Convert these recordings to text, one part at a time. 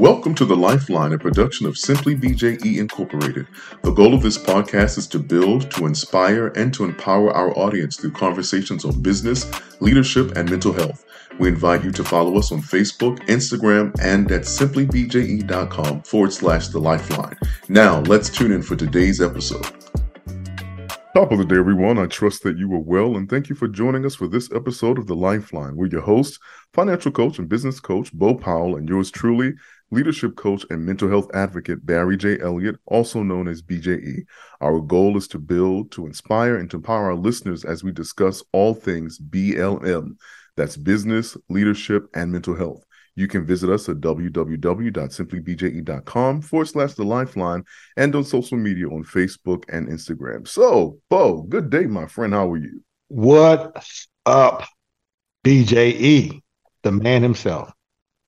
Welcome to The Lifeline, a production of Simply BJE Incorporated. The goal of this podcast is to build, to inspire, and to empower our audience through conversations on business, leadership, and mental health. We invite you to follow us on Facebook, Instagram, and at simplybje.com forward slash The Lifeline. Now, let's tune in for today's episode. Top of the day, everyone. I trust that you are well, and thank you for joining us for this episode of The Lifeline. We're your hosts, financial coach and business coach Bo Powell, and yours truly, leadership coach and mental health advocate Barry J. Elliott, also known as BJE. Our goal is to build, to inspire, and to empower our listeners as we discuss all things BLM. That's business, leadership, and mental health. You can visit us at www.simplybje.com forward slash the lifeline and on social media on Facebook and Instagram. So, Bo, good day, my friend. How are you? What up, BJE, the man himself?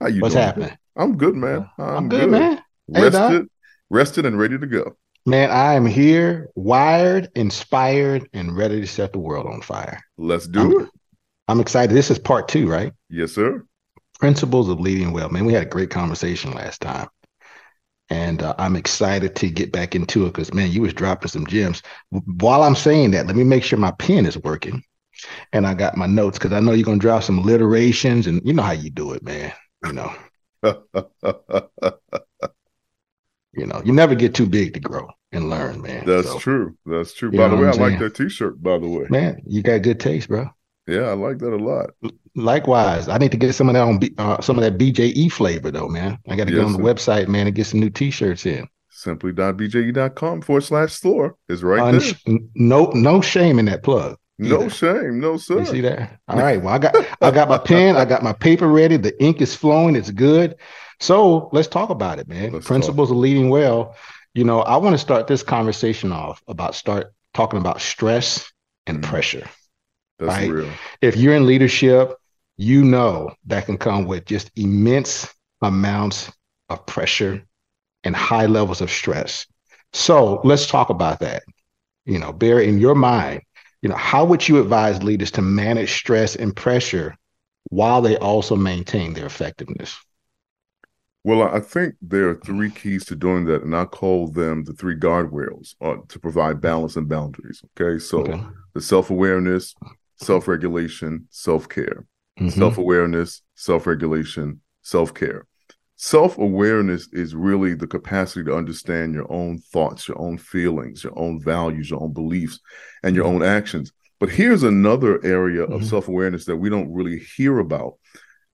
How you What's doing? happening? I'm good, man. I'm, I'm good, man. Hey, Rested, rested and ready to go. Man, I am here, wired, inspired, and ready to set the world on fire. Let's do I'm, it. I'm excited. This is part two, right? Yes, sir. Principles of leading well. Man, we had a great conversation last time. And uh, I'm excited to get back into it because, man, you was dropping some gems. While I'm saying that, let me make sure my pen is working. And I got my notes because I know you're going to drop some alliterations and you know how you do it, man. You know, you know, you never get too big to grow and learn, man. That's So, true. That's true. By the way, I like that T-shirt. By the way, Man, you got good taste, bro. yeah, I like that a lot. Likewise, I need to get some of that on B, uh, some of that BJE flavor though, man. I got to Yes, go on the sir. website, man, and get some new T-shirts in. Simply.bje.com forward slash store is right there. no, no shame in that plug. No either. shame, no sir. You see that? All right. Well, I got I got my pen, I got my paper ready. The ink is flowing. It's good. So let's talk about it, man. Let's Principles of leading well. You know, I want to start this conversation off about start talking about stress and Mhm. pressure. That's right. real. If you're in leadership, you know that can come with just immense amounts of pressure and high levels of stress. So let's talk about that. You know, bear in your mind, you know, how would you advise leaders to manage stress and pressure while they also maintain their effectiveness? Well, I think there are three keys to doing that, and I call them the three guardrails uh, to provide balance and boundaries. Okay, so Okay. the self-awareness, self-regulation, self-care. Mhm. self-awareness self-regulation self-care self-awareness is really the capacity to understand your own thoughts your own feelings your own values your own beliefs and your own actions but here's another area of Mhm. self-awareness that we don't really hear about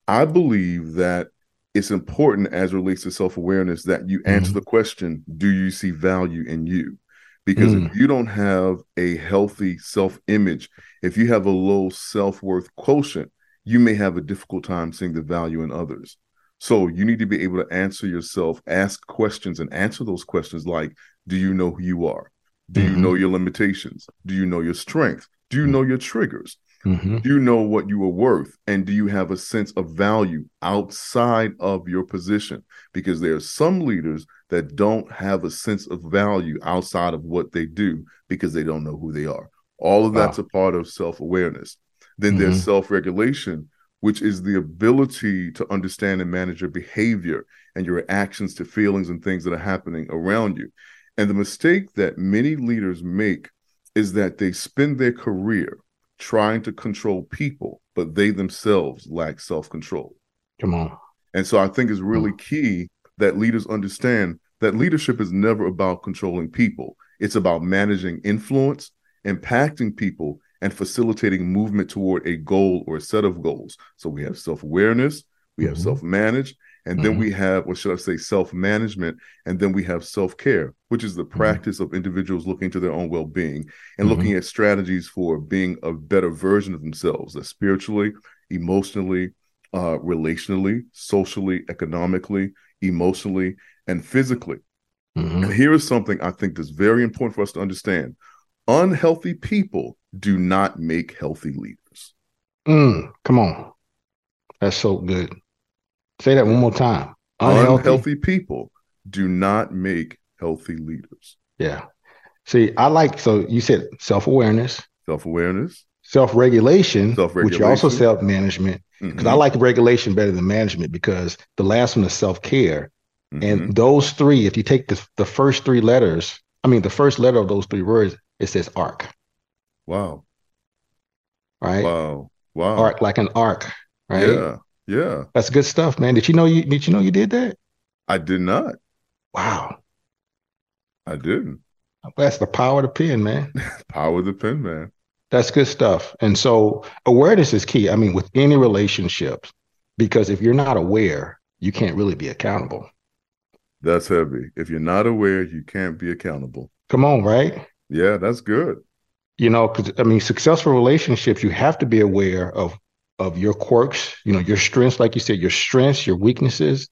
i believe that it's important as it relates to self-awareness that you answer Mhm. the question do you see value in you because Mm. if you don't have a healthy self-image if you have a low self-worth quotient you may have a difficult time seeing the value in others. So you need to be able to answer yourself, ask questions, and answer those questions like Do you know who you are? Do you Mhm. know your limitations? Do you know your strengths? Do you know your triggers? Mhm. Do you know what you are worth? And do you have a sense of value outside of your position? Because there are some leaders that don't have a sense of value outside of what they do because they don't know who they are. All of that's a part of self awareness. Then there's Mhm. self regulation, which is the ability to understand and manage your behavior and your actions to feelings and things that are happening around you. And the mistake that many leaders make is that they spend their career trying to control people, but they themselves lack self control. Come on. And so I think it's really mm. key that leaders understand that leadership is never about controlling people, it's about managing influence, impacting people, and facilitating movement toward a goal or a set of goals. So we have self awareness, we have Mhm. self manage, and then Mhm. we have, or should I say, self management, and then we have self care, which is the practice of individuals looking to their own well being and Mhm. looking at strategies for being a better version of themselves, that spiritually, emotionally, uh, relationally, socially, economically, emotionally, and physically. Mhm. And here is something I think that's very important for us to understand. Unhealthy people do not make healthy leaders. Mm, come on. That's so good. Say that one more time. Unhealthy, Unhealthy. people do not make healthy leaders. Yeah. See, I like, so you said self awareness, Self awareness. self regulation, which Self-regulation. also self management. Because I like regulation better than management because the last one is self care. Mm-hmm. And those three, if you take the, the first three letters, I mean, the first letter of those three words, it says arc. Wow. Right? Wow. Wow. Arc, like an arc, right? Yeah. Yeah. That's good stuff, man. Did you know you did you know you did that? I did not. Wow. I didn't. That's the power of the pen, man. power of the pen, man. That's good stuff. And so awareness is key. I mean, with any relationships, because if you're not aware, you can't really be accountable. That's heavy. If you're not aware, you can't be accountable. Come on, right? Yeah, that's good. You know, because I mean, successful relationships, you have to be aware of of your quirks, you know, your strengths, like you said, your strengths, your weaknesses,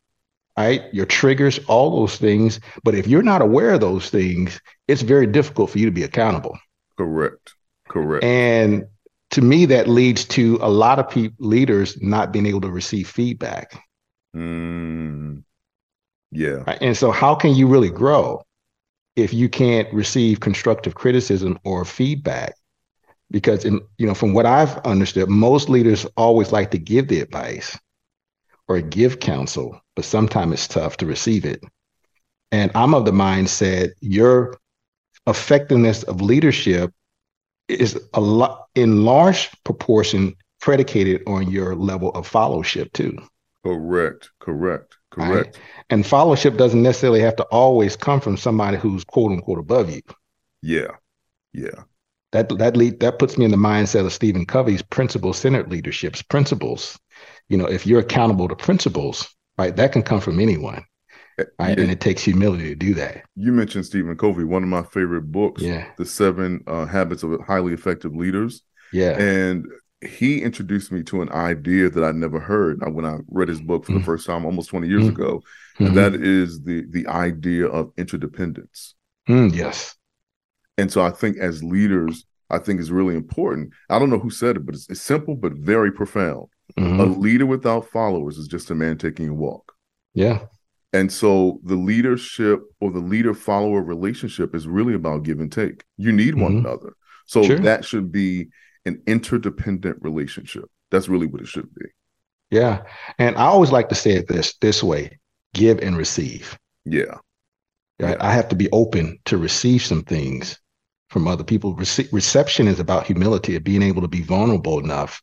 right? Your triggers, all those things. But if you're not aware of those things, it's very difficult for you to be accountable. Correct. Correct. And to me, that leads to a lot of people, leaders not being able to receive feedback. Mm, yeah. And so, how can you really grow if you can't receive constructive criticism or feedback? Because, in you know, from what I've understood, most leaders always like to give the advice or give counsel, but sometimes it's tough to receive it. And I'm of the mindset your effectiveness of leadership is a lot in large proportion predicated on your level of fellowship too. Correct. Correct. Correct. Right? And fellowship doesn't necessarily have to always come from somebody who's quote unquote above you. Yeah. Yeah. That that lead that puts me in the mindset of Stephen Covey's principle centered leaderships. Principles. You know, if you're accountable to principles, right, that can come from anyone. Eh, right? Yeah. And it takes humility to do that. You mentioned Stephen Covey, one of my favorite books, yeah. The Seven uh, Habits of Highly Effective Leaders. Yeah. And he introduced me to an idea that I never heard when I read his book for mm-hmm. the first time almost 20 years mm-hmm. ago. And mm-hmm. that is the the idea of interdependence. Mm, yes. And so I think as leaders, I think is really important. I don't know who said it, but it's, it's simple but very profound. Mm-hmm. A leader without followers is just a man taking a walk. Yeah. And so the leadership or the leader follower relationship is really about give and take. You need one mm-hmm. another. So sure. that should be an interdependent relationship. That's really what it should be. Yeah. And I always like to say it this this way, give and receive. Yeah. Right? I have to be open to receive some things from other people. Rece- reception is about humility of being able to be vulnerable enough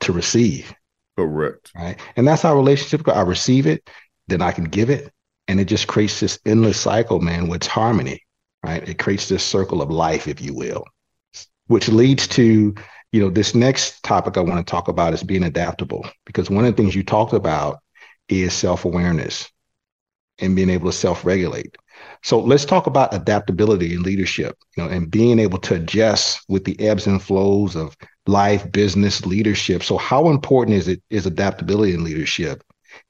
to receive. Correct. Right. And that's our relationship. I receive it, then I can give it. And it just creates this endless cycle, man, with harmony. Right. It creates this circle of life, if you will, which leads to you know, this next topic I want to talk about is being adaptable because one of the things you talked about is self awareness and being able to self regulate. So let's talk about adaptability in leadership, you know, and being able to adjust with the ebbs and flows of life, business, leadership. So how important is it is adaptability in leadership?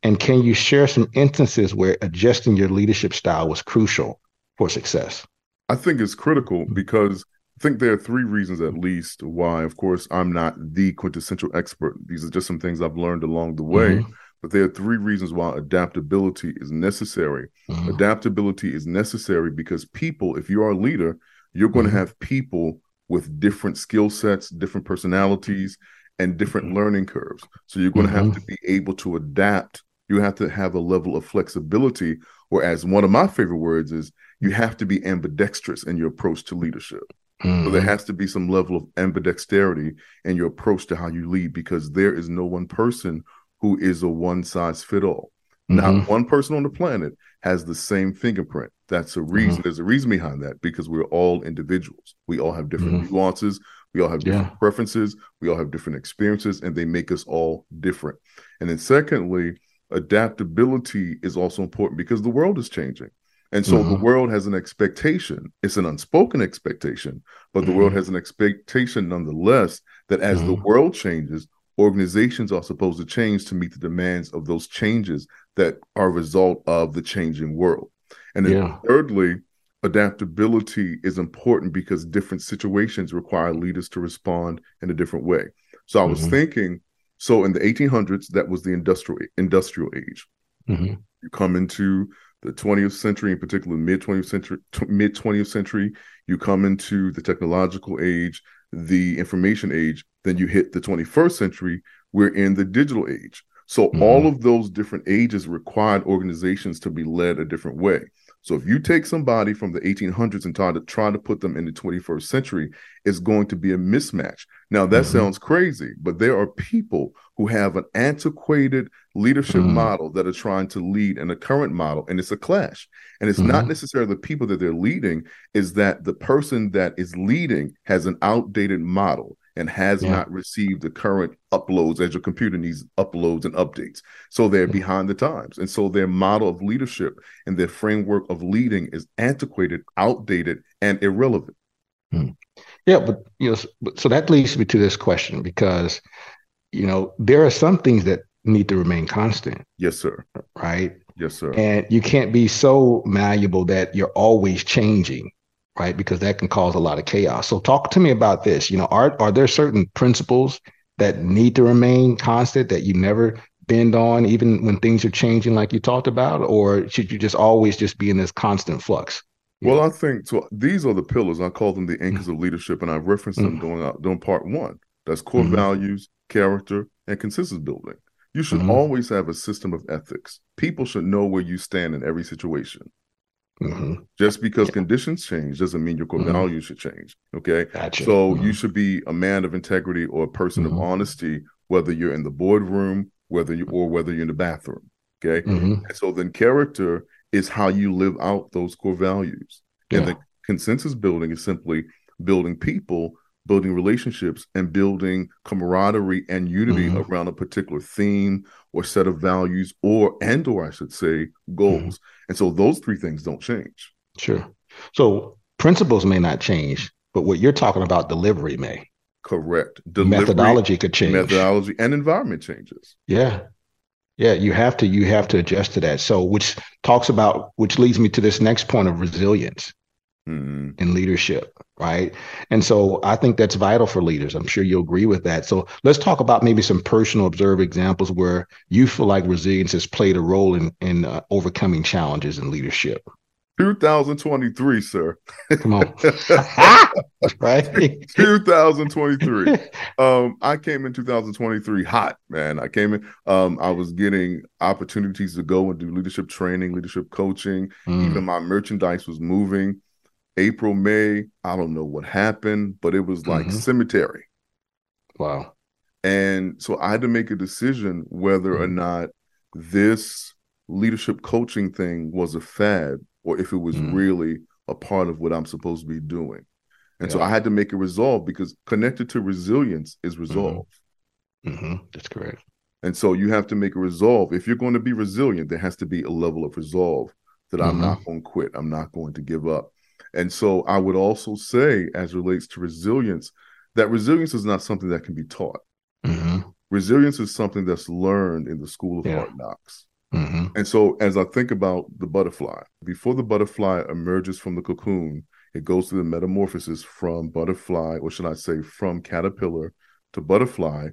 And can you share some instances where adjusting your leadership style was crucial for success? I think it's critical because I think there are three reasons at least why, of course, I'm not the quintessential expert. These are just some things I've learned along the way. Mm-hmm. But there are three reasons why adaptability is necessary. Mm-hmm. Adaptability is necessary because people, if you are a leader, you're going to mm-hmm. have people with different skill sets, different personalities, and different mm-hmm. learning curves. So you're going to have mm-hmm. to be able to adapt. You have to have a level of flexibility, or as one of my favorite words is, you have to be ambidextrous in your approach to leadership. Mm-hmm. So there mm-hmm. has to be some level of ambidexterity in your approach to how you lead because there is no one person who is a one size fit all. Mm-hmm. Not one person on the planet has the same fingerprint. That's a reason. Mm-hmm. There's a reason behind that because we're all individuals. We all have different mm-hmm. nuances. We all have different yeah. preferences. We all have different experiences, and they make us all different. And then, secondly, adaptability is also important because the world is changing. And so mm-hmm. the world has an expectation. It's an unspoken expectation, but the mm-hmm. world has an expectation nonetheless that as mm-hmm. the world changes, organizations are supposed to change to meet the demands of those changes that are a result of the changing world. And then yeah. thirdly, adaptability is important because different situations require leaders to respond in a different way. So I was mm-hmm. thinking, so in the 1800s, that was the industrial industrial age. Mm-hmm. You come into the 20th century, in particular mid 20th century, t- mid 20th century, you come into the technological age, the information age, then you hit the 21st century. We're in the digital age. So mm-hmm. all of those different ages required organizations to be led a different way. So if you take somebody from the 1800s and try to try to put them in the 21st century, it's going to be a mismatch. Now that mm-hmm. sounds crazy, but there are people who have an antiquated leadership mm-hmm. model that are trying to lead in the current model, and it's a clash. And it's mm-hmm. not necessarily the people that they're leading, is that the person that is leading has an outdated model and has yeah. not received the current uploads as your computer needs uploads and updates. So they're behind the times. And so their model of leadership and their framework of leading is antiquated, outdated, and irrelevant. Hmm. Yeah, but you know, so that leads me to this question because you know there are some things that need to remain constant. Yes, sir. Right. Yes, sir. And you can't be so malleable that you're always changing right? Because that can cause a lot of chaos. So talk to me about this. You know, are are there certain principles that need to remain constant that you never bend on, even when things are changing, like you talked about, or should you just always just be in this constant flux? Well, I think so. These are the pillars. I call them the anchors mm-hmm. of leadership, and I referenced them mm-hmm. going out during part one. That's core mm-hmm. values, character, and consensus building. You should mm-hmm. always have a system of ethics. People should know where you stand in every situation. Mm-hmm. Just because yeah. conditions change doesn't mean your core mm-hmm. values should change. Okay. Gotcha. So mm-hmm. you should be a man of integrity or a person of mm-hmm. honesty, whether you're in the boardroom, whether you or whether you're in the bathroom. Okay. Mm-hmm. And so then character is how you live out those core values. Yeah. And the consensus building is simply building people building relationships and building camaraderie and unity mm-hmm. around a particular theme or set of values or and or I should say goals. Mm-hmm. And so those three things don't change. Sure. So principles may not change, but what you're talking about delivery may. Correct. Delivery, methodology could change. Methodology and environment changes. Yeah. Yeah, you have to you have to adjust to that. So which talks about which leads me to this next point of resilience mm-hmm. in leadership, right? And so I think that's vital for leaders. I'm sure you'll agree with that. So let's talk about maybe some personal observed examples where you feel like resilience has played a role in in uh, overcoming challenges in leadership. 2023, sir. Come on. right? 2023. Um, I came in 2023 hot, man. I came in, um, I was getting opportunities to go and do leadership training, leadership coaching. Mm. Even my merchandise was moving. April, May, I don't know what happened, but it was like mm-hmm. cemetery. Wow. And so I had to make a decision whether mm-hmm. or not this leadership coaching thing was a fad or if it was mm-hmm. really a part of what I'm supposed to be doing. And yeah. so I had to make a resolve because connected to resilience is mm-hmm. resolve. Mm-hmm. That's correct. And so you have to make a resolve. If you're going to be resilient, there has to be a level of resolve that I'm mm-hmm. not going to quit. I'm not going to give up. And so I would also say, as relates to resilience, that resilience is not something that can be taught. Mm-hmm. Resilience is something that's learned in the school of yeah. hard knocks. Mm-hmm. And so, as I think about the butterfly, before the butterfly emerges from the cocoon, it goes through the metamorphosis from butterfly, or should I say, from caterpillar to butterfly.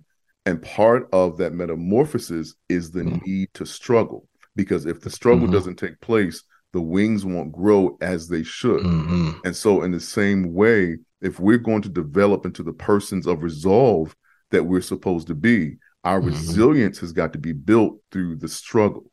And part of that metamorphosis is the mm-hmm. need to struggle. Because if the struggle mm-hmm. doesn't take place, the wings won't grow as they should. Mm-hmm. And so, in the same way, if we're going to develop into the persons of resolve that we're supposed to be, our mm-hmm. resilience has got to be built through the struggle.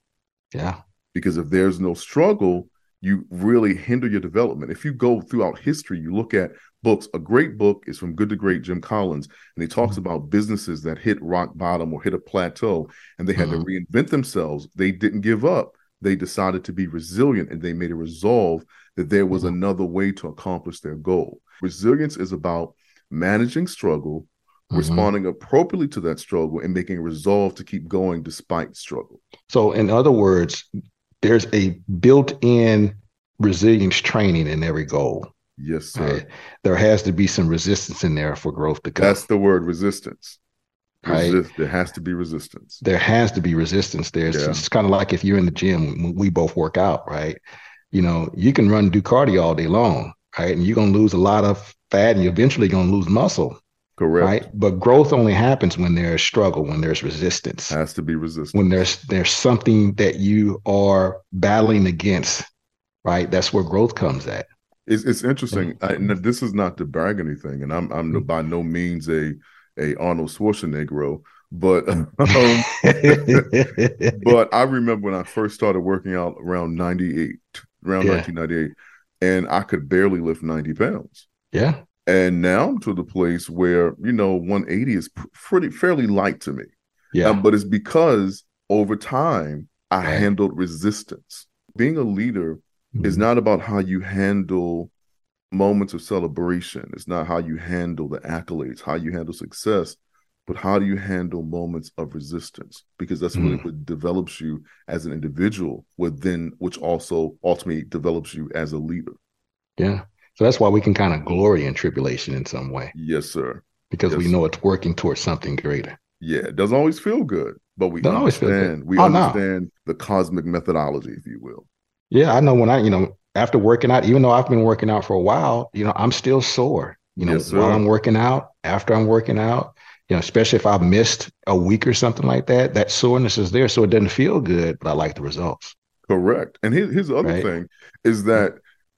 Yeah. Because if there's no struggle, you really hinder your development. If you go throughout history, you look at books. A great book is from Good to Great, Jim Collins, and he talks mm-hmm. about businesses that hit rock bottom or hit a plateau and they had mm-hmm. to reinvent themselves. They didn't give up they decided to be resilient and they made a resolve that there was mm-hmm. another way to accomplish their goal. Resilience is about managing struggle, mm-hmm. responding appropriately to that struggle, and making a resolve to keep going despite struggle. So, in other words, there's a built in resilience training in every goal. Yes, sir. Right? There has to be some resistance in there for growth to come. That's the word resistance. Right? Resist, there has to be resistance. There has to be resistance there. Yeah. It's kind of like if you're in the gym, we both work out, right? You know, you can run do cardio all day long, right? And you're gonna lose a lot of fat and you're eventually gonna lose muscle. Correct. Right. But growth only happens when there's struggle, when there's resistance. Has to be resistance. When there's there's something that you are battling against, right? That's where growth comes at. It's, it's interesting. Mm-hmm. I, this is not to brag anything, and I'm I'm mm-hmm. by no means a a Arnold Schwarzenegger, But um, but I remember when I first started working out around 98, around Yeah. 1998, and I could barely lift 90 pounds. yeah, And now I'm to the place where, you know, 180 is pretty fairly light to me. yeah, Um, but it's because over time I Right. handled resistance. Being a leader is Mhm. not about how you handle moments of celebration. It's not how you handle the accolades, how you handle success, but how do you handle moments of resistance? Because that's really Mm. what develops you as an individual, within which also ultimately develops you as a leader. yeah. So that's why we can kind of glory in tribulation in some way Yes, sir. because we Yes. know it's working towards something greater. Yeah, it doesn't always feel good, but we Doesn't always feel good. understand. We Oh, no. understand the cosmic methodology, if you will. Yeah, I know when I, you know, after working out, even though I've been working out for a while, you know, I'm still sore. You know, Yes, while I'm working out, after I'm working out, you know, especially if I've missed a week or something like that, that soreness is there. So it doesn't feel good, but I like the results. Correct. And here, here's the other Right. thing is that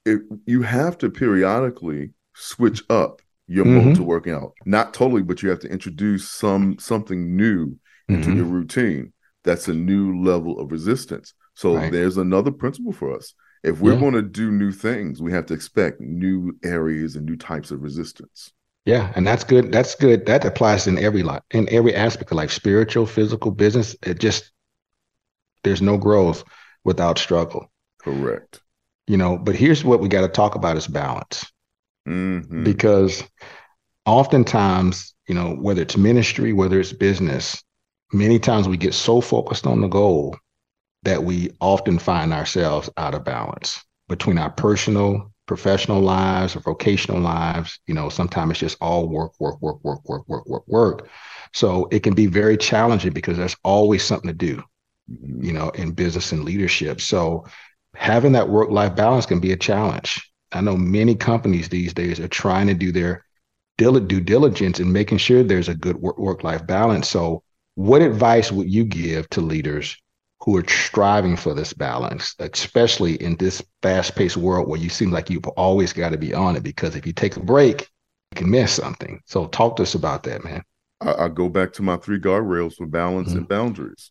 if you have to periodically switch up your Mhm. mode to working out. Not totally, but you have to introduce some something new into Mhm. your routine. That's a new level of resistance. So Right. there's another principle for us. If we're Yeah. going to do new things, we have to expect new areas and new types of resistance. Yeah, and that's good. That's good. That applies in every life, in every aspect of life, spiritual, physical, business. It just there's no growth without struggle. Correct. You know, but here's what we got to talk about is balance. Mhm. because oftentimes, you know, whether it's ministry, whether it's business, many times we get so focused on the goal that we often find ourselves out of balance between our personal, professional lives or vocational lives. You know, sometimes it's just all work, work, work, work, work, work, work, work. So it can be very challenging because there's always something to do Mhm. you know, in business and leadership. So having that work life balance can be a challenge. I know many companies these days are trying to do their due diligence in making sure there's a good work life balance. So, what advice would you give to leaders who are striving for this balance, especially in this fast paced world where you seem like you've always got to be on it? Because if you take a break, you can miss something. So, talk to us about that, man. I, I go back to my three guardrails for balance and boundaries.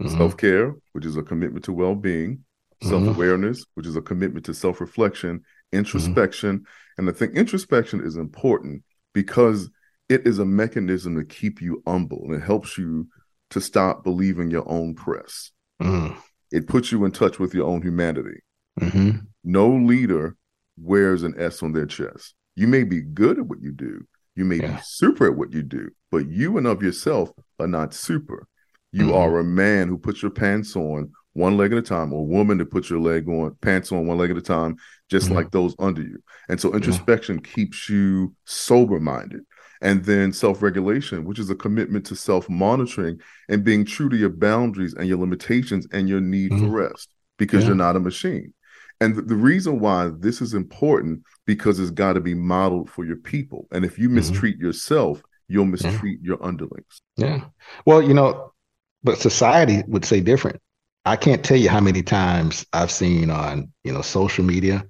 Mhm. Self care, which is a commitment to well being, Mhm. self awareness, which is a commitment to self reflection, introspection. And I think introspection is important because it is a mechanism to keep you humble and it helps you to stop believing your own press. Mhm. It puts you in touch with your own humanity. Mhm. No leader wears an S on their chest. You may be good at what you do, you may Yeah. be super at what you do, but you and of yourself are not super. You Mhm. are a man who puts your pants on one leg at a time, or a woman that puts your leg on pants on one leg at a time, just Mhm. like those under you. And so introspection keeps you sober minded. And then self regulation, which is a commitment to self monitoring and being true to your boundaries and your limitations and your need for Mhm. rest because Yeah. you're not a machine. And the, the reason why this is important because it's got to be modeled for your people. And if you Mhm. mistreat yourself, you'll mistreat your underlings. Yeah. Well, you know, but society would say different. I can't tell you how many times I've seen on, you know, social media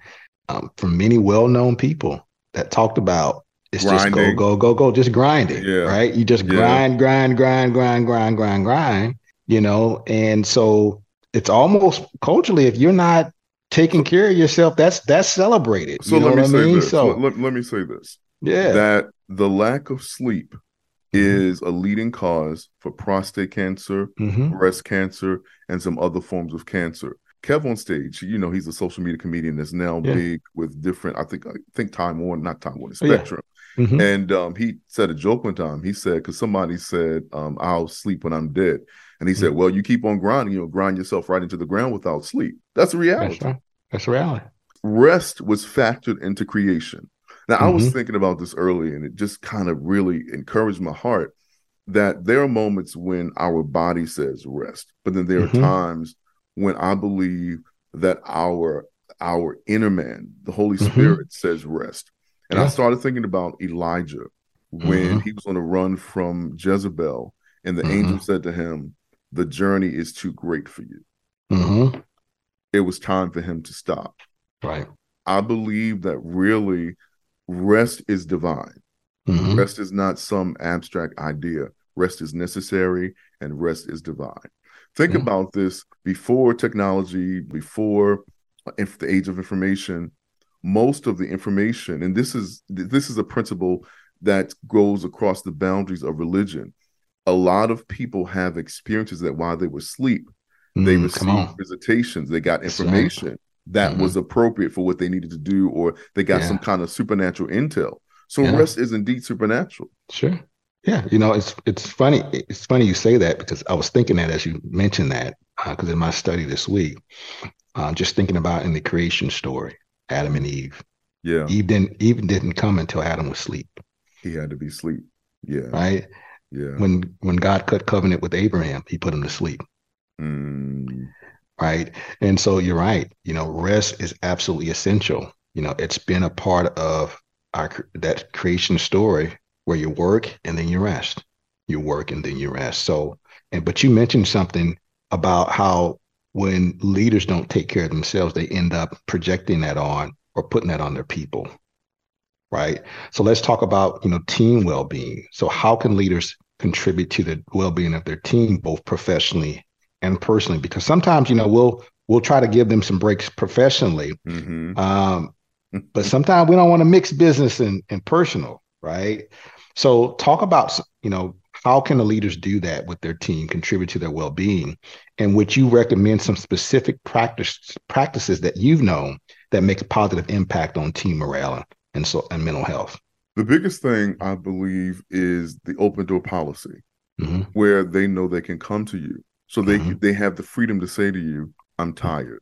um, from many well-known people that talked about it's just go, go, go, go, just grinding, Yeah. right? You just Yeah. grind, grind, grind, grind, grind, grind, grind, you know, and so it's almost culturally, if you're not taking care of yourself, that's that's celebrated. So you know let me what I say mean? this. So Let, let- me say this. yeah. That the lack of sleep Mhm. is a leading cause for prostate cancer, Mhm. breast cancer, and some other forms of cancer. KevOnStage, you know, he's a social media comedian that's now Yeah. big with different, I think, I think Time Warner, not Time Warner, Oh. Spectrum. Mhm. And um, he said a joke one time. He said, because somebody said, um, I'll sleep when I'm dead. And he Mm-hmm. said, Well, you keep on grinding, you'll grind yourself right into the ground without sleep. That's a reality. That's right. That's reality. Rest was factored into creation. Now, I was Mhm. thinking about this early, and it just kind of really encouraged my heart that there are moments when our body says rest, but then there are times when I believe that our our inner man, the Holy Mhm. Spirit, says rest. And I started thinking about Elijah when Mhm. he was on a run from Jezebel, and the Mhm. angel said to him, "The journey is too great for you." hmm It was time for him to stop. Right. I believe that really rest is divine. Mhm. Rest is not some abstract idea. rest is necessary, and rest is divine. Think Mm. about this before technology, before uh, the age of information. Most of the information, and this is this is a principle that goes across the boundaries of religion. A lot of people have experiences that while they were asleep, they Mm, received visitations, they got right. information that Mhm. was appropriate for what they needed to do, or they got Yeah. some kind of supernatural intel. So Yeah. rest is indeed supernatural. Sure. Yeah, you know, it's it's funny. It's funny you say that because I was thinking that as you mentioned that because in my study this week, uh, just thinking about in the creation story, Adam and Eve. Yeah, Eve didn't Eve didn't come until Adam was asleep, he had to be asleep. Yeah, right? yeah. When when God cut covenant with Abraham, he put him to sleep, Mm, right? And so you're right. You know, rest is absolutely essential. You know, it's been a part of our that creation story where you work and then you rest. You work and then you rest. So, and but you mentioned something about how when leaders don't take care of themselves, they end up projecting that on or putting that on their people. Right. So let's talk about, you know, team well-being. So how can leaders contribute to the well-being of their team, both professionally and personally? Because sometimes, you know, we'll we'll try to give them some breaks professionally. mhm. Um, but sometimes we don't want to mix business and, and personal, right? So talk about, you know, how can the leaders do that with their team, contribute to their well-being? And would you recommend some specific practice practices that you've known that make a positive impact on team morale and so and mental health? The biggest thing I believe is the open door policy, Mhm. where they know they can come to you, so they Mhm. they have the freedom to say to you, "I'm tired,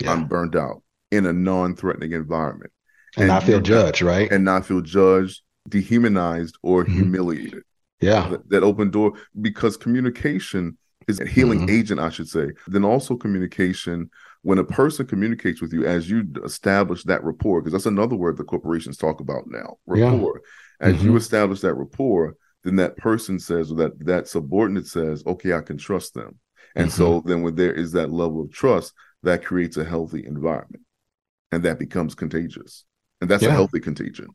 Yeah. I'm burned out," in a non-threatening environment, and, and I feel judged, right? and not feel judged, dehumanized, or Mhm. humiliated. Yeah. that, that open door because communication is a healing Mhm. agent i should say then also communication when a person communicates with you as you establish that rapport because that's another word the corporations talk about now Yeah. rapport as you Mhm. establish that rapport then that person says or that that subordinate says okay i can trust them and so Mm-hmm. then when there is that level of trust that creates a healthy environment and that becomes contagious and that's a healthy contagion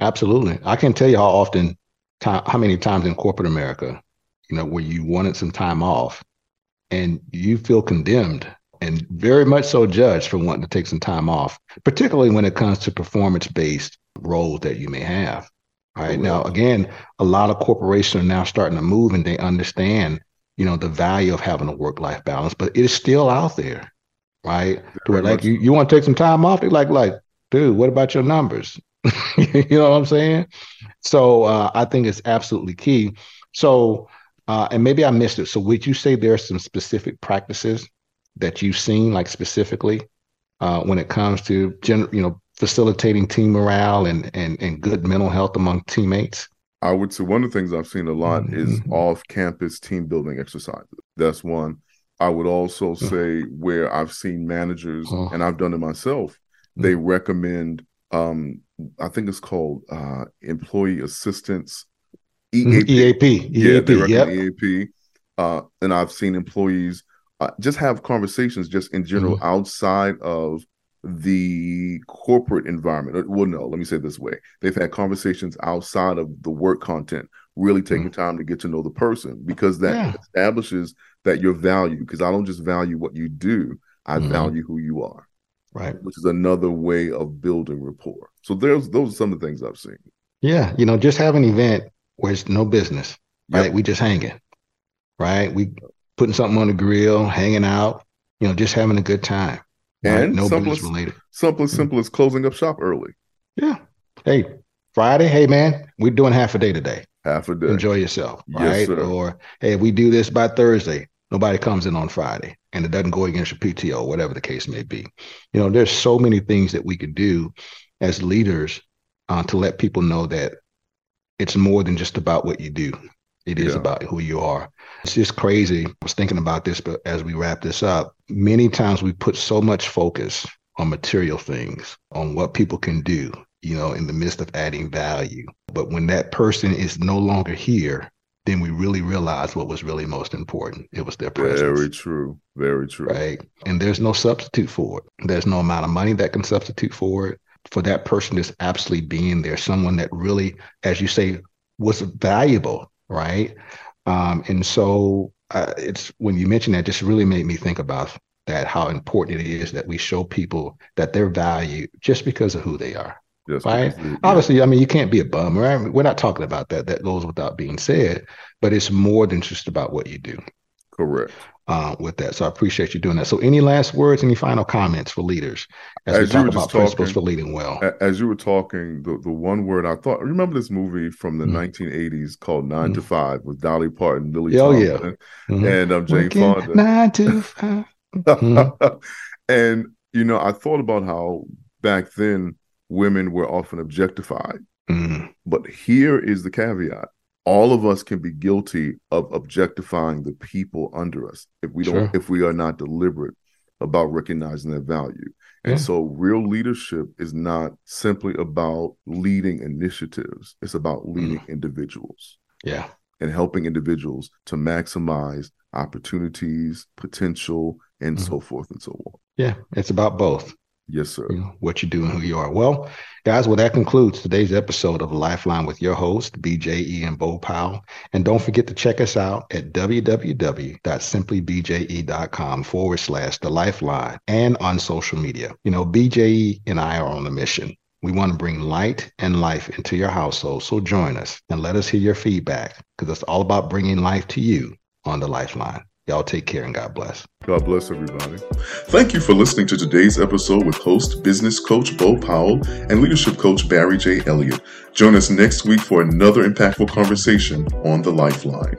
Absolutely. I can tell you how often, ti- how many times in corporate America, you know, where you wanted some time off and you feel condemned and very much so judged for wanting to take some time off, particularly when it comes to performance based roles that you may have. All right. Now, again, a lot of corporations are now starting to move and they understand, you know, the value of having a work life balance, but it is still out there. Right. Where, like you, you want to take some time off? They're like, like, dude, what about your numbers? you know what I'm saying? So uh, I think it's absolutely key. So, uh, and maybe I missed it. So would you say there are some specific practices that you've seen, like specifically, uh, when it comes to gen- you know facilitating team morale and and and good mental health among teammates? I would say one of the things I've seen a lot is Mhm. off-campus team building exercises. That's one. I would also say where I've seen managers, Oh. and I've done it myself, they recommend um I think it's called uh employee assistance EAP. EAP, Yeah, EAP, recommend yep. EAP. Uh and I've seen employees uh, just have conversations just in general Mm-hmm. outside of the corporate environment. Well, no, let me say it this way. They've had conversations outside of the work content, really taking time to get to know the person because that Mm-hmm. Yeah. establishes that your value, because I don't just value what you do, I Mhm. value who you are, Right. which is another way of building rapport. So there's those are some of the things I've seen. Yeah, you know, just have an event where it's no business, Yep. right? We just hanging, right? We putting something on the grill, hanging out, you know, just having a good time. Right? And No simple business related. Simple as mm-hmm. simple as closing up shop early, Yeah. Hey, Friday, hey man, we're doing half a day today. half a day. Enjoy yourself, Yes, right? sir. Or hey, we do this by Thursday. Nobody comes in on Friday, and it doesn't go against your PTO, whatever the case may be. You know, there's so many things that we could do as leaders uh, to let people know that it's more than just about what you do. It is Yeah. about who you are. It's just crazy. I was thinking about this, but as we wrap this up, many times we put so much focus on material things, on what people can do, you know, in the midst of adding value. But when that person is no longer here, then we really realized what was really most important. It was their presence. Very true. Very true. Right. And there's no substitute for it. There's no amount of money that can substitute for it. For that person just absolutely being there, someone that really, as you say, was valuable, right? Um, and so uh, it's when you mentioned that, just really made me think about that how important it is that we show people that they're valued just because of who they are. Yes, right. Obviously, I mean, you can't be a bum, right? We're not talking about that. That goes without being said, but it's more than just about what you do. Correct. Uh, with that, so I appreciate you doing that. So, any last words, any final comments for leaders as, as we talk about talking, principles for leading well? As you were talking, the, the one word I thought, remember this movie from the mm-hmm. 1980s called 9 mm-hmm. to Five with Dolly Parton, Lily oh, Tomlin, yeah. mm-hmm. and um, Jane Fonda. Nine to five. Mm-hmm. and you know, I thought about how back then women were often objectified. Mm. But here is the caveat. All of us can be guilty of objectifying the people under us if we don't sure. if we are not deliberate about recognizing their value. And yeah. so real leadership is not simply about leading initiatives. It's about leading mm. individuals. Yeah. And helping individuals to maximize opportunities, potential, and mm-hmm. so forth and so on. Yeah, it's about both. Yes, sir. You know, what you do and who you are. Well, guys, well, that concludes today's episode of Lifeline with your host, BJE and Bo Powell. And don't forget to check us out at www.simplybje.com forward slash the lifeline and on social media. You know, BJE and I are on a mission. We want to bring light and life into your household. So join us and let us hear your feedback because it's all about bringing life to you on the lifeline. Y'all take care and God bless. God bless everybody. Thank you for listening to today's episode with host, business coach Bo Powell and leadership coach Barry J. Elliott. Join us next week for another impactful conversation on the Lifeline.